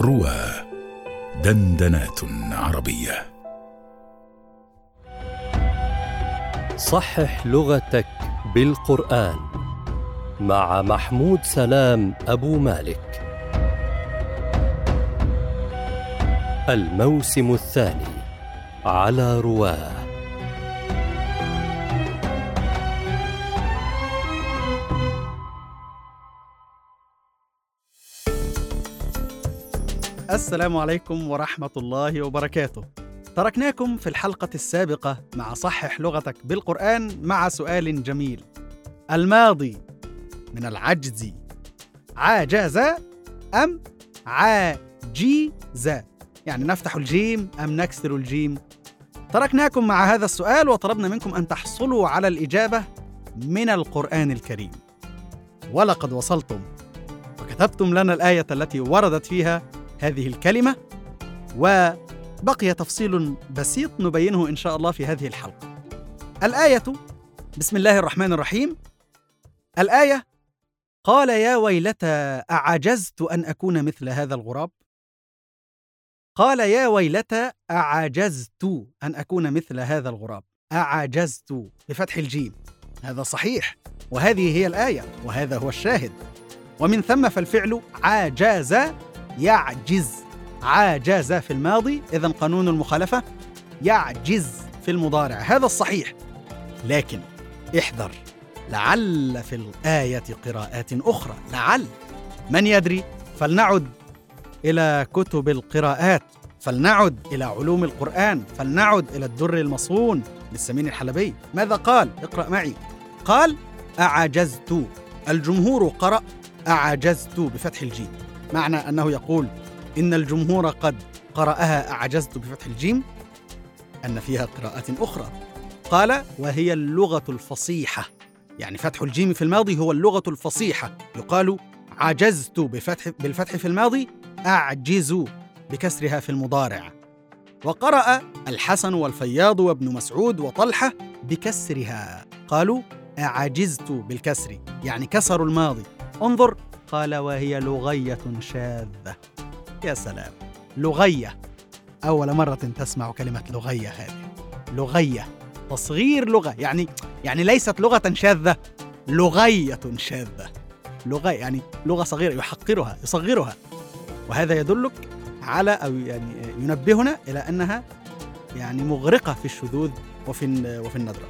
روى دندنات عربية. صحح لغتك بالقرآن مع محمود سلام أبو مالك. الموسم الثاني على رواه. السلام عليكم ورحمة الله وبركاته. تركناكم في الحلقة السابقة مع صحح لغتك بالقرآن مع سؤال جميل. الماضي من العجز عاجز أم عاجز؟ يعني نفتح الجيم أم نكسر الجيم؟ تركناكم مع هذا السؤال وطلبنا منكم أن تحصلوا على الإجابة من القرآن الكريم. ولقد وصلتم وكتبتم لنا الآية التي وردت فيها هذه الكلمة وبقي تفصيل بسيط نبينه إن شاء الله في هذه الحلقة. الآية بسم الله الرحمن الرحيم الآية قال يا ويلتى أعجزت أن أكون مثل هذا الغراب؟ قال يا ويلتى أعجزت أن أكون مثل هذا الغراب أعجزت بفتح الجيم هذا صحيح وهذه هي الآية وهذا هو الشاهد ومن ثم فالفعل عاجز يعجز. عاجز في الماضي إذا قانون المخالفة يعجز في المضارع. هذا الصحيح. لكن احذر. لعل في الآية قراءات أخرى. لعل. من يدري؟ فلنعد إلى كتب القراءات. فلنعد إلى علوم القرآن. فلنعد إلى الدر المصون للسمين الحلبي. ماذا قال؟ اقرأ معي. قال أعجزت. الجمهور قرأ أعجزت بفتح الجيم. معنى أنه يقول إن الجمهور قد قرأها أعجزت بفتح الجيم؟ أن فيها قراءات أخرى. قال وهي اللغة الفصيحة. يعني فتح الجيم في الماضي هو اللغة الفصيحة. يقال عجزت بفتح بالفتح في الماضي أعجز بكسرها في المضارع. وقرأ الحسن والفياض وابن مسعود وطلحة بكسرها. قالوا أعجزت بالكسر يعني كسروا الماضي. انظر قال وهي لغية شاذة. يا سلام. لغية. أول مرة تسمع كلمة لغية هذه. لغية. تصغير لغة. يعني يعني ليست لغة شاذة. لغية شاذة. لغة يعني لغة صغيرة يحقرها يصغرها. وهذا يدلك على أو يعني ينبهنا إلى أنها يعني مغرقة في الشذوذ وفي وفي الندرة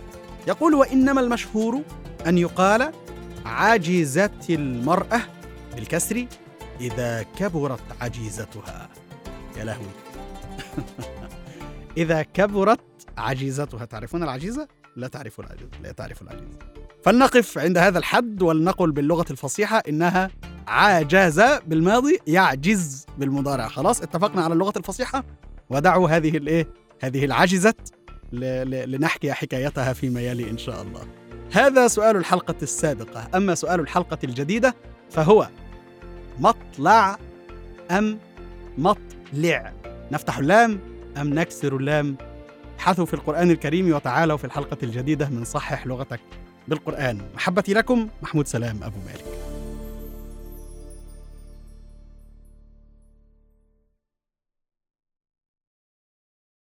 يقول وإنما المشهور أن يقال عجزت المرأة بالكسر إذا كبرت عجيزتها. يا لهوي. إذا كبرت عجيزتها. تعرفون العجيزة؟ لا تعرفون العجيزة. لا تعرف العجيزة. فلنقف عند هذا الحد ولنقل باللغة الفصيحة إنها عاجز بالماضي يعجز بالمضارع. خلاص اتفقنا على اللغة الفصيحة. ودعوا هذه الايه هذه العجزة لنحكي حكايتها فيما يلي إن شاء الله. هذا سؤال الحلقة السابقة. أما سؤال الحلقة الجديدة فهو مطلع أم مطلع؟ نفتح اللام أم نكسر اللام؟ ابحثوا في القرآن الكريم وتعالوا في الحلقة الجديدة من صحح لغتك بالقرآن. محبتي لكم محمود سلام أبو مالك.